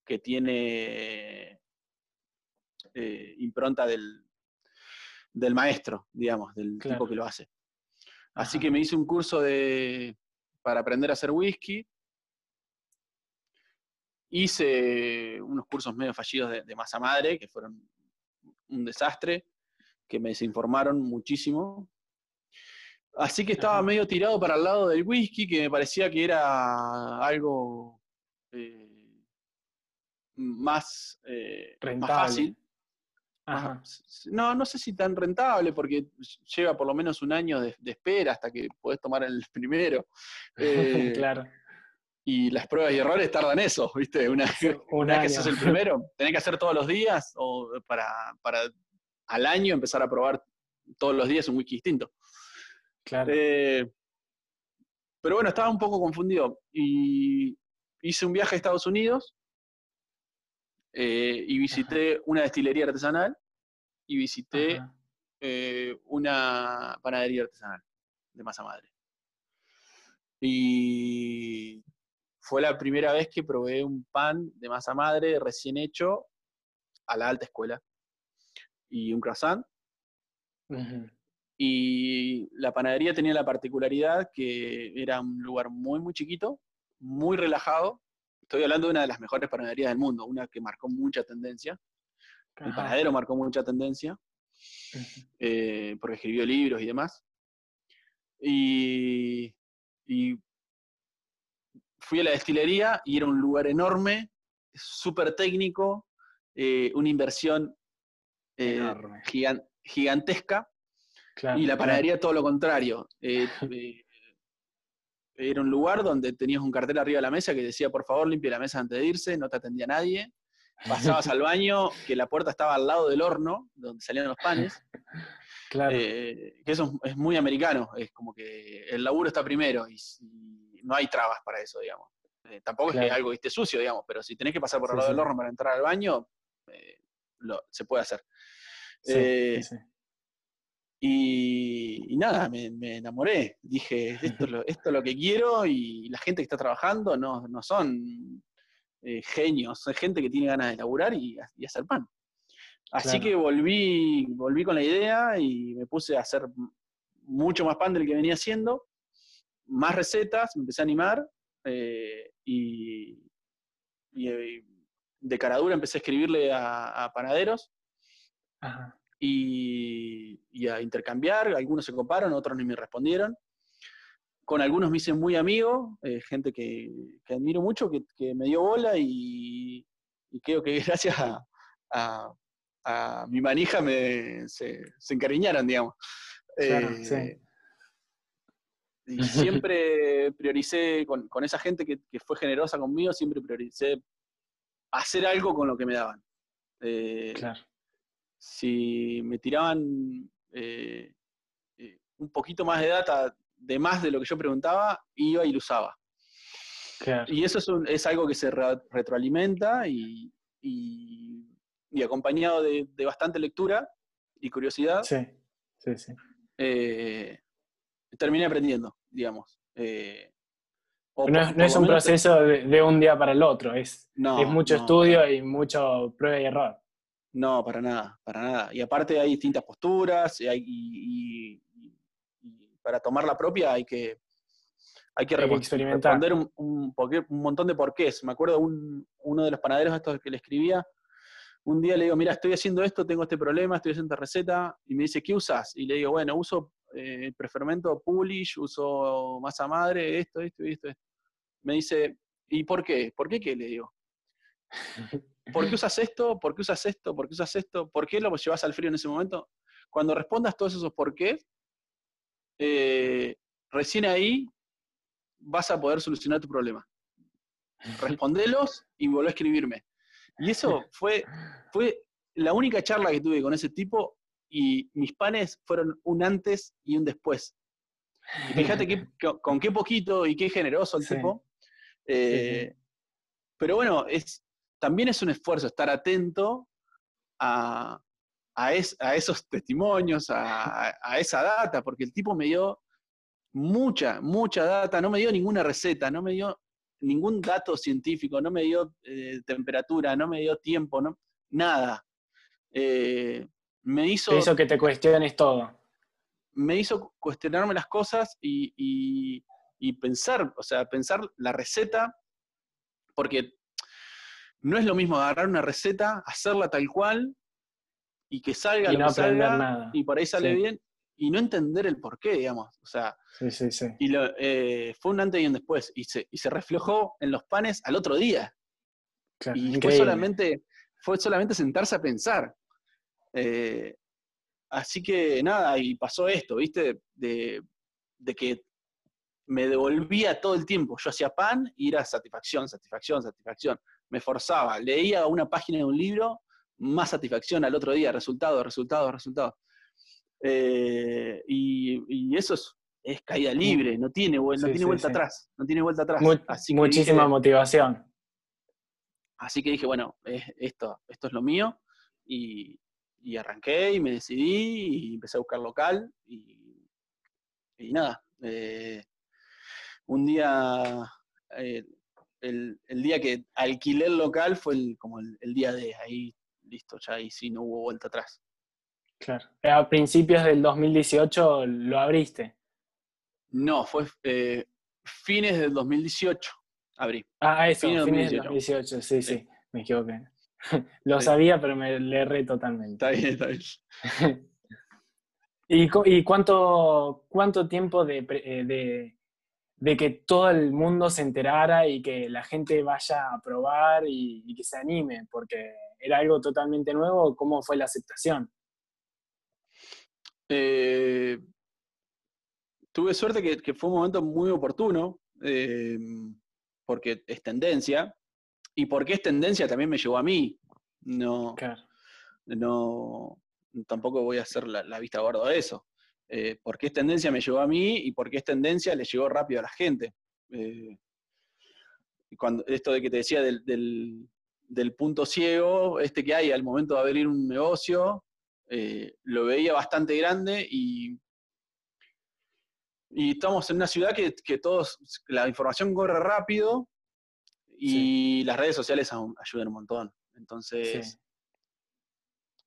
que tiene impronta del, del maestro, digamos, del tipo que lo hace. Así que me hice un curso de, para aprender a hacer whisky. Hice unos cursos medio fallidos de, masa madre, que fueron un desastre, que me desinformaron muchísimo. Así que estaba medio tirado para el lado del whisky, que me parecía que era algo eh, más, eh, más fácil. No, no sé si tan rentable, porque lleva por lo menos un año de, espera hasta que puedes tomar el primero. Eh, claro. Y las pruebas y errores tardan eso, ¿viste? Una, vez que haces el primero, tenés que hacer todos los días o para, al año empezar a probar todos los días un whisky distinto. Claro. Eh, pero bueno, estaba un poco confundido. Y hice un viaje a Estados Unidos eh, y visité una destilería artesanal y visité eh, una panadería artesanal de masa madre. Y fue la primera vez que probé un pan de masa madre recién hecho a la alta escuela. Y un croissant. Y la panadería tenía la particularidad que era un lugar muy, muy chiquito, muy relajado. Estoy hablando de una de las mejores panaderías del mundo, una que marcó mucha tendencia. El panadero marcó mucha tendencia, eh, porque escribió libros y demás. Y, fui a la destilería y era un lugar enorme, súper técnico, eh, una inversión eh, gigantesca. y la panadería todo lo contrario. era un lugar donde tenías un cartel arriba de la mesa que decía, por favor, limpie la mesa antes de irse, no te atendía nadie pasabas al baño, que la puerta estaba al lado del horno, donde salían los panes. Claro. Eh, que eso es muy americano, es como que el laburo está primero y, no hay trabas para eso, digamos. Eh, tampoco es que algo esté sucio, digamos, pero si tenés que pasar por al lado del horno para entrar al baño, eh, se puede hacer. Y, nada, me, enamoré. Dije, esto es, lo, esto es lo que quiero y la gente que está trabajando no, no son eh, genios, gente que tiene ganas de laburar y, hacer pan. Así que volví, volví con la idea y me puse a hacer mucho más pan del que venía haciendo, más recetas, me empecé a animar eh, y, eh, de caradura empecé a escribirle a, panaderos. Y, y, a intercambiar, algunos se coparon, otros ni me respondieron. Con algunos me hice muy amigo, eh, gente que, admiro mucho, que, me dio bola y, creo que gracias a, mi manija me, se, encariñaron, digamos. Eh, y siempre prioricé, con, esa gente que, fue generosa conmigo, siempre prioricé hacer algo con lo que me daban. Eh, claro. Si me tiraban un poquito más de data de más de lo que yo preguntaba, iba y lo usaba. Y eso es, algo que se retroalimenta y, acompañado de, bastante lectura y curiosidad. Sí, sí, sí. Eh, terminé aprendiendo, digamos. Eh, no, es un proceso de, un día para el otro, es, es mucho estudio y mucho prueba y error. No, para nada, para nada. Y aparte hay distintas posturas y, hay, y, para tomar la propia hay que, hay que, responder un, un, montón de porqués. Me acuerdo un, uno de los panaderos estos que le escribía, un día le digo, mira, estoy haciendo esto, tengo este problema, estoy haciendo esta receta, y me dice, ¿qué usas? Y le digo, bueno, uso eh, el prefermento Pulish, uso masa madre, esto, esto y esto, esto. Me dice, ¿y por qué? ¿Por qué qué? Le digo. ¿Por qué usas esto? ¿Por qué usas esto? ¿Por qué usas esto? ¿Por qué lo llevas al frío en ese momento? Cuando respondas todos esos por qué, eh, recién ahí vas a poder solucionar tu problema. Respondelos y volvé a escribirme. Y eso fue, fue la única charla que tuve con ese tipo y mis panes fueron un antes y un después. fíjate con qué poquito y qué generoso el tipo. Eh, pero bueno, es, también es un esfuerzo estar atento a, a, esos testimonios, a, esa data, porque el tipo me dio mucha, mucha data, no me dio ninguna receta, no me dio ningún dato científico, no me dio eh, temperatura, no me dio tiempo, no, nada. Eh, me hizo... Eso que te cuestiones todo. Me hizo cuestionarme las cosas y, y pensar, o sea, pensar la receta, porque no es lo mismo agarrar una receta, hacerla tal cual, y que salga y no aprender nada. y por ahí sale bien, y no entender el por qué, digamos. O sea, sí, sí, sí. Y eh, fue un antes y un después, y se, y se reflejó en los panes al otro día. y fue solamente, fue solamente sentarse a pensar. Eh, así que nada, y pasó esto, ¿viste? De, de, que me devolvía todo el tiempo. Yo hacía pan y era satisfacción, satisfacción, satisfacción. Me forzaba. Leía una página de un libro más satisfacción al otro día, resultado, resultado, resultado. Eh, y, eso es, caída libre, no tiene, no tiene vuelta atrás, no tiene vuelta atrás. muchísima motivación. Así que dije, bueno, esto, esto es lo mío, y, arranqué y me decidí y empecé a buscar local y, nada. Eh, un día, eh, el, día que alquilé el local fue el, como el, el, día de ahí listo, ya ahí sí no hubo vuelta atrás. Claro. A principios del 2018 lo abriste. No, fue eh, fines del 2018. Abrí. Ah, eso, fines, 2018. sí, sí, me equivoqué. Lo sabía, pero me le erré totalmente. Está bien, está bien. ¿Y, cuánto, cuánto tiempo eh, de, de, que todo el mundo se enterara y que la gente vaya a probar y, que se anime? Porque era algo totalmente nuevo. ¿Cómo fue la aceptación? Eh, tuve suerte que, fue un momento muy oportuno, eh, porque es tendencia, y porque es tendencia también me llevó a mí. No, no tampoco voy a hacer la, vista gorda a eso. Eh, porque es tendencia me llevó a mí y porque es tendencia le llegó rápido a la gente. Eh, cuando, esto de que te decía del, del, punto ciego, este que hay al momento de abrir un negocio, eh, lo veía bastante grande y, y estamos en una ciudad que, que todos, la información corre rápido y las redes sociales ayudan un montón. Entonces,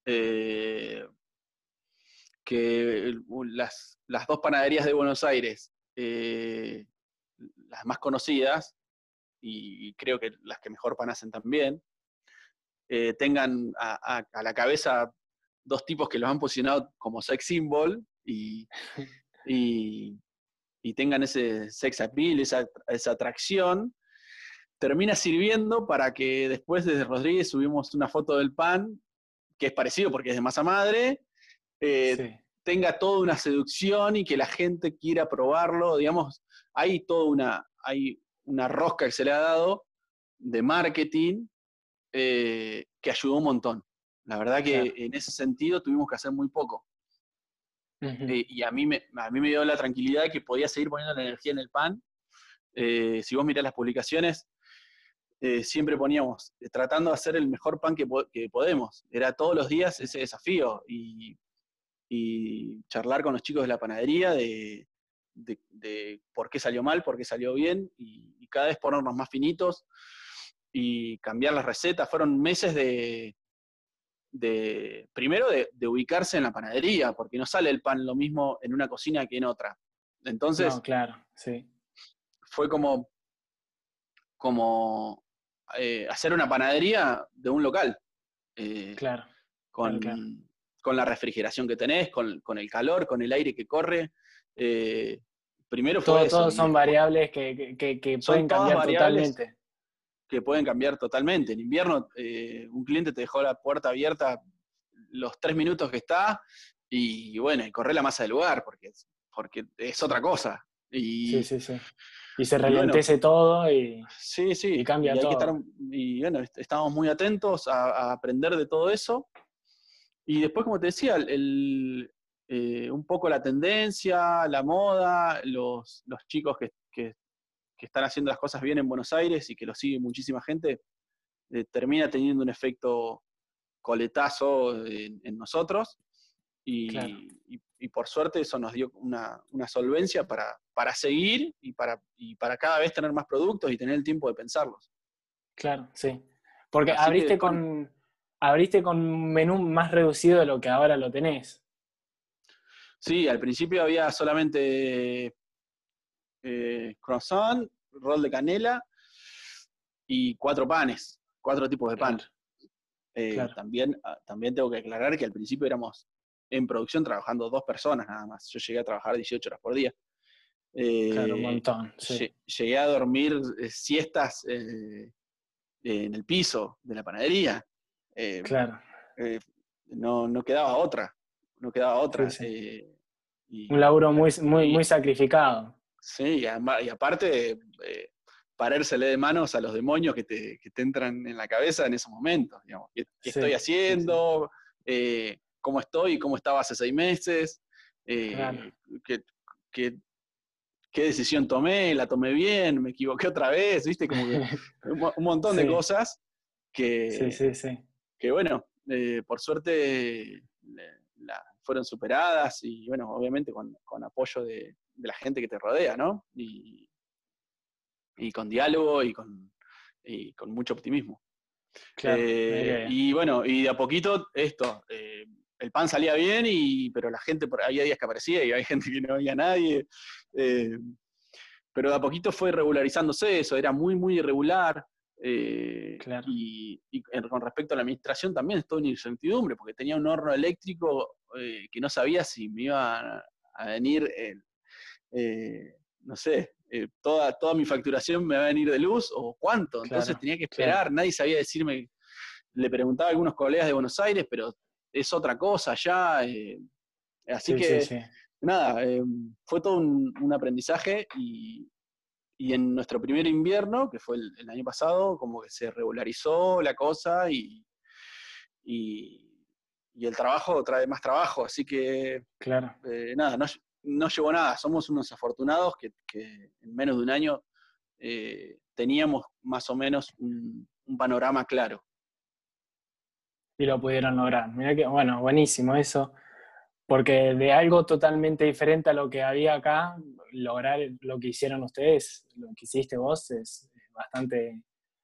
eh, que las, dos panaderías de Buenos Aires, eh, las más conocidas, y creo que las que mejor pan hacen también, eh, tengan a, la cabeza dos tipos que los han posicionado como sex symbol y, y, tengan ese sex appeal, esa, esa atracción, termina sirviendo para que después desde Rodríguez subimos una foto del pan, que es parecido porque es de masa madre, eh, tenga toda una seducción y que la gente quiera probarlo. Digamos, hay toda una, hay una rosca que se le ha dado de marketing eh, que ayudó un montón. La verdad que en ese sentido tuvimos que hacer muy poco. Eh, y a mí, me, a mí me dio la tranquilidad de que podía seguir poniendo la energía en el pan. si vos mirás las publicaciones, eh, siempre poníamos, eh, tratando de hacer el mejor pan que, podemos. Era todos los días ese desafío y, charlar con los chicos de la panadería de, por qué salió mal, por qué salió bien y, cada vez ponernos más finitos y cambiar las recetas. Fueron meses de, primero de, ubicarse en la panadería, porque no sale el pan lo mismo en una cocina que en otra. Entonces, claro, sí. Fue como, como eh, hacer una panadería de un local. Eh, claro. Con, con, la refrigeración que tenés, con, el calor, con el aire que corre. Eh, primero fue Todos son variables que, pueden cambiar totalmente. Que pueden cambiar totalmente. En invierno, un cliente te dejó la puerta abierta los tres minutos que está y, bueno, y corre la masa del lugar porque, porque es otra cosa. Y, sí, sí, sí. Y se ralentece todo y, sí, sí. y cambia todo. y bueno, estamos muy atentos a, aprender de todo eso. Y después, como te decía, el, eh, un poco la tendencia, la moda, los, chicos que, están haciendo las cosas bien en Buenos Aires y que lo sigue muchísima gente, eh, termina teniendo un efecto coletazo en, nosotros. Y, y por suerte eso nos dio una, solvencia para, para, seguir y para, y para cada vez tener más productos y tener el tiempo de pensarlos. Claro, sí. Porque abriste, con, abriste con un menú más reducido de lo que ahora lo tenés. Sí, al principio había solamente eh, croissant, rol de canela y cuatro panes, cuatro tipos de pan. Eh, también, ah, también tengo que aclarar que al principio éramos en producción trabajando dos personas nada más. Yo llegué a trabajar 18 horas por día. claro, un eh, montón. Llegué a dormir eh, siestas eh, en el piso de la panadería. claro. no, no quedaba otra. No quedaba otra. un laburo muy, muy, muy sacrificado. Sí, y, aparte, parársele de manos a los demonios que te, que te, entran en la cabeza en esos momentos. Digamos. ¿Qué, estoy haciendo? Cómo estoy y cómo estaba hace seis meses, eh, qué, decisión tomé, la tomé bien, me equivoqué otra vez, viste, como que un, montón de cosas que, que bueno, eh, por suerte fueron superadas y bueno, obviamente con, apoyo de, la gente que te rodea, ¿no? Y, con diálogo y con, con mucho optimismo. Eh, y bueno, y de a poquito esto, el pan salía bien, y, pero la gente, por había días que aparecía y había gente que no había nadie. Eh, pero de a poquito fue regularizándose eso, era muy, muy irregular. Eh, y, con respecto a la administración también estoy en incertidumbre, porque tenía un horno eléctrico eh, que no sabía si me iba a, venir, eh, no sé, toda, toda mi facturación me va a venir de luz o cuánto. Entonces tenía que esperar, nadie sabía decirme, le preguntaba a algunos colegas de Buenos Aires, pero es otra cosa ya. así que, nada, fue todo un aprendizaje y, y en nuestro primer invierno, que fue el, año pasado, como que se regularizó la cosa y, y, el trabajo trae más trabajo. Así que, claro. Eh, nada, no, no, llevó nada. Somos unos afortunados que, en menos de un año eh, teníamos más o menos un, panorama claro. Y lo pudieron lograr. Mira que, bueno, buenísimo eso porque de algo totalmente diferente a lo que había acá, lograr lo que hicieron ustedes, lo que hiciste vos, es bastante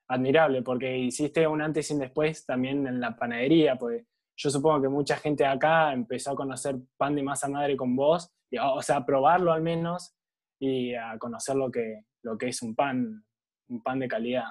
admirable, porque hiciste un antes y un después también en la panadería, pues yo supongo que mucha gente acá empezó a conocer pan de masa madre con vos, o sea, a probarlo al menos, y a conocer lo que, lo que es un pan, un pan de calidad.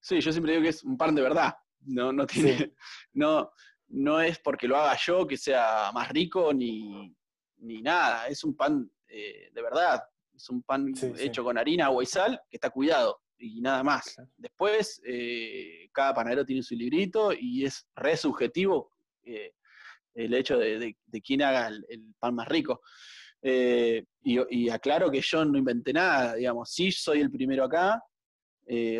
Sí, yo siempre digo que es un pan de verdad. No, no tiene, no, no es porque lo haga yo que sea más rico ni, nada, es un pan eh, de verdad, es un pan hecho con harina, agua y sal que está cuidado y nada más. Después, eh, cada panadero tiene su librito y es re subjetivo eh, el hecho de, quién haga el, pan más rico. y, y, aclaro que yo no inventé nada, digamos, sí soy el primero acá,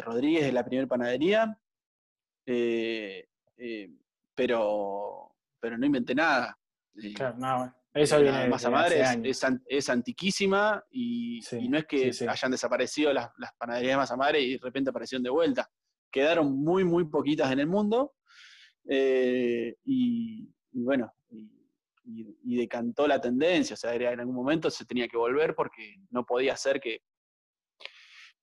Rodríguez es la primera panadería, pero, pero no inventé nada. Claro, no, eso viene masa madre es, es, antiquísima y, no es que hayan desaparecido las, panaderías de masa madre y de repente aparecieron de vuelta. Quedaron muy, muy poquitas en el mundo eh, y, bueno, y, decantó la tendencia. O sea, en algún momento se tenía que volver porque no podía ser que,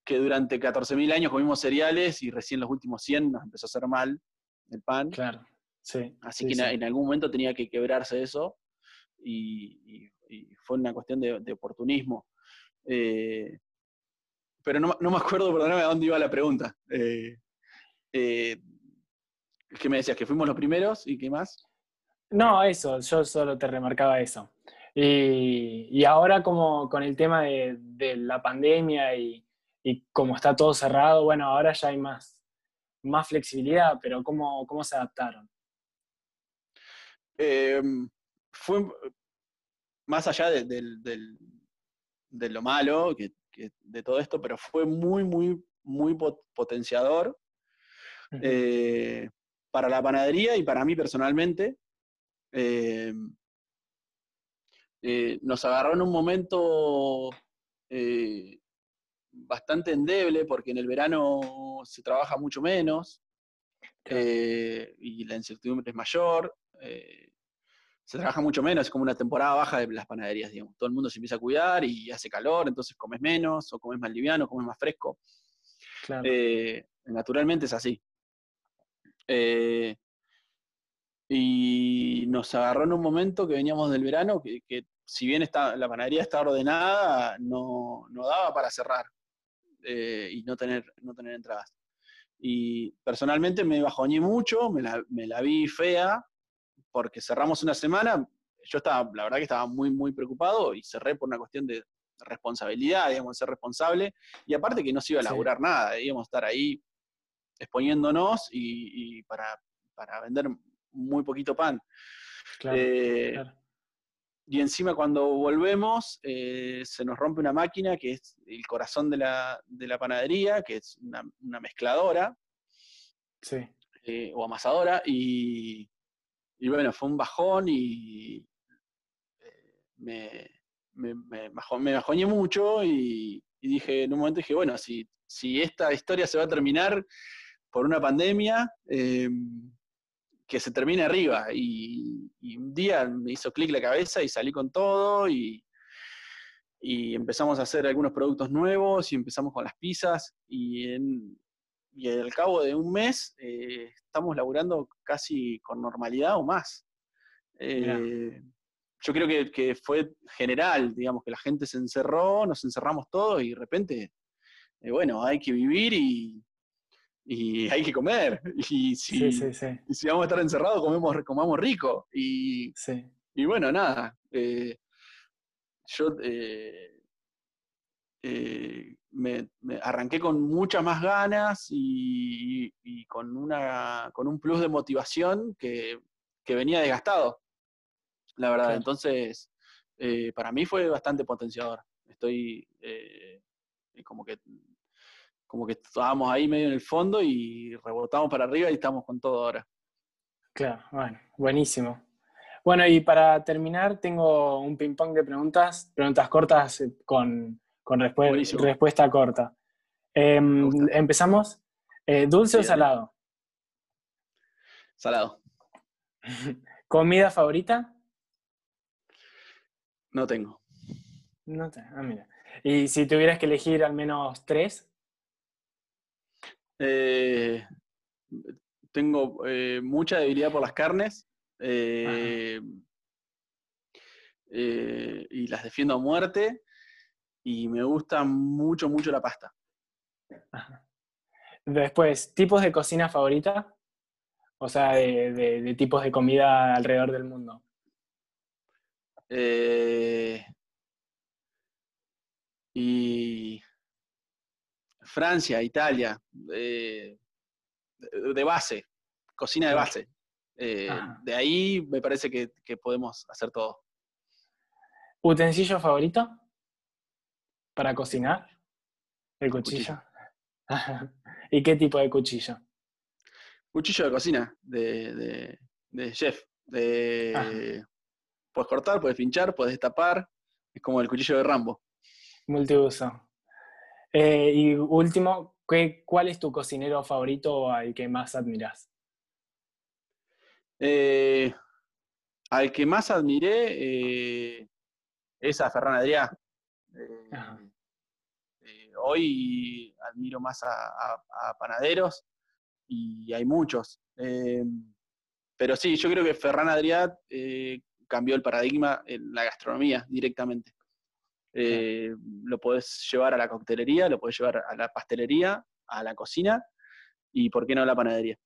que durante 14.000 años comimos cereales y recién los últimos 100 nos empezó a hacer mal el pan. Claro. Así que en, algún momento tenía que quebrarse eso y, fue una cuestión de, oportunismo. Eh, pero no, me acuerdo, perdóname, a dónde iba la pregunta. Eh, eh, ¿Qué me decías? ¿Que fuimos los primeros y qué más? No, eso, yo solo te remarcaba eso. Y, ahora como con el tema de, la pandemia y, y, como está todo cerrado, bueno, ahora ya hay más, más flexibilidad, pero ¿cómo, cómo se adaptaron? Em, fue más allá de, lo malo que, de todo esto, pero fue muy, muy, muy potenciador eh, para la panadería y para mí personalmente. Em, eh, nos agarró en un momento eh, bastante endeble porque en el verano se trabaja mucho menos y la incertidumbre es mayor se trabaja mucho menos, es como una temporada baja de las panaderías, digamos. Todo el mundo se empieza a cuidar y hace calor, entonces comes menos, o comes más liviano, comes más fresco. Eh, naturalmente es así. Eh, y nos agarró en un momento que veníamos del verano, que, si bien está, la panadería está ordenada, no, daba para cerrar eh, y no tener, no tener entradas. Y personalmente me bajoñé mucho, me la, me la vi fea, porque cerramos una semana, yo estaba, la verdad que estaba muy, muy preocupado y cerré por una cuestión de responsabilidad, digamos, ser responsable, y aparte que no se iba a laburar nada, íbamos a estar ahí exponiéndonos y, para, vender muy poquito pan. Eh, y encima cuando volvemos eh, se nos rompe una máquina que es el corazón de la, panadería, que es una, mezcladora eh, o amasadora, y, y bueno, fue un bajón y eh, me, me, me, bajoñé mucho y, dije, en un momento dije, bueno, si, si esta historia se va a terminar por una pandemia, em, que se termine arriba. Y, un día me hizo clic la cabeza y salí con todo y, y, empezamos a hacer algunos productos nuevos y empezamos con las pizzas y en, y al cabo de un mes eh, estamos laburando casi con normalidad o más. Eh, yo creo que, fue general, digamos, que la gente se encerró, nos encerramos todos y de repente, eh, bueno, hay que vivir y, hay que comer. Y si, si vamos a estar encerrados, comemos, comamos rico. Y, y bueno, nada. Eh, yo eh, me, arranqué con muchas más ganas y, con, una, con un plus de motivación que, que venía desgastado la verdad. Entonces, eh, para mí fue bastante potenciador. Estoy eh, como que como que estábamos ahí medio en el fondo y rebotamos para arriba y estamos con todo ahora. Claro, bueno, buenísimo. Bueno, y para terminar, tengo un ping-pong de preguntas, preguntas cortas eh, con, con respuesta corta. Em, empezamos. ¿Dulce o salado? Salado. ¿Comida favorita? No tengo. No tengo. Ah, mira. ¿Y si tuvieras que elegir al menos tres? Eh, tengo eh, mucha debilidad por las carnes. Eh, y las defiendo a muerte. Y me gusta mucho, mucho la pasta. Después, ¿tipos de cocina favorita? O sea, de tipos de comida alrededor del mundo. Y Francia, Italia, eh, de base, cocina de base. Eh, de ahí me parece que, podemos hacer todo. ¿Utensilio favorito para cocinar? ¿El cuchillo? ¿Y qué tipo de cuchillo? Cuchillo de cocina, de, de chef, de, Puedes cortar, puedes pinchar, puedes destapar. Es como el cuchillo de Rambo. Multiuso. Eh, y último, ¿cuál es tu cocinero favorito al que más admiras? Eh, al que más admiré eh, es a Ferran Adrià. hoy admiro más a, panaderos y hay muchos. pero sí, yo creo que Ferran Adrià cambió el paradigma en la gastronomía directamente. Eh, lo podés llevar a la coctelería, lo podés llevar a la pastelería, a la cocina y, ¿por qué no, a la panadería?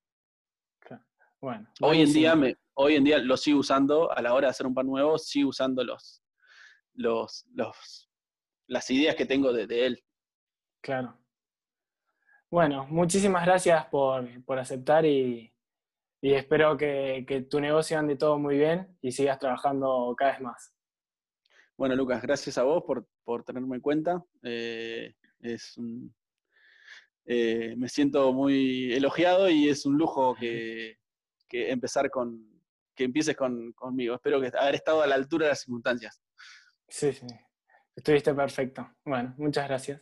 Bueno, hoy en, día me, hoy en día lo sigo usando, a la hora de hacer un pan nuevo, sigo usando los, los, las ideas que tengo de, él. Claro. Bueno, muchísimas gracias por, por aceptar y, y espero que, tu negocio ande todo muy bien y sigas trabajando cada vez más. Bueno, Lucas, gracias a vos por, tenerme en cuenta. Eh, es eh, me siento muy elogiado y es un lujo que, empezar con, que empieces conmigo. Espero que haber estado a la altura de las circunstancias. Sí, sí. Estuviste perfecto. Bueno, muchas gracias.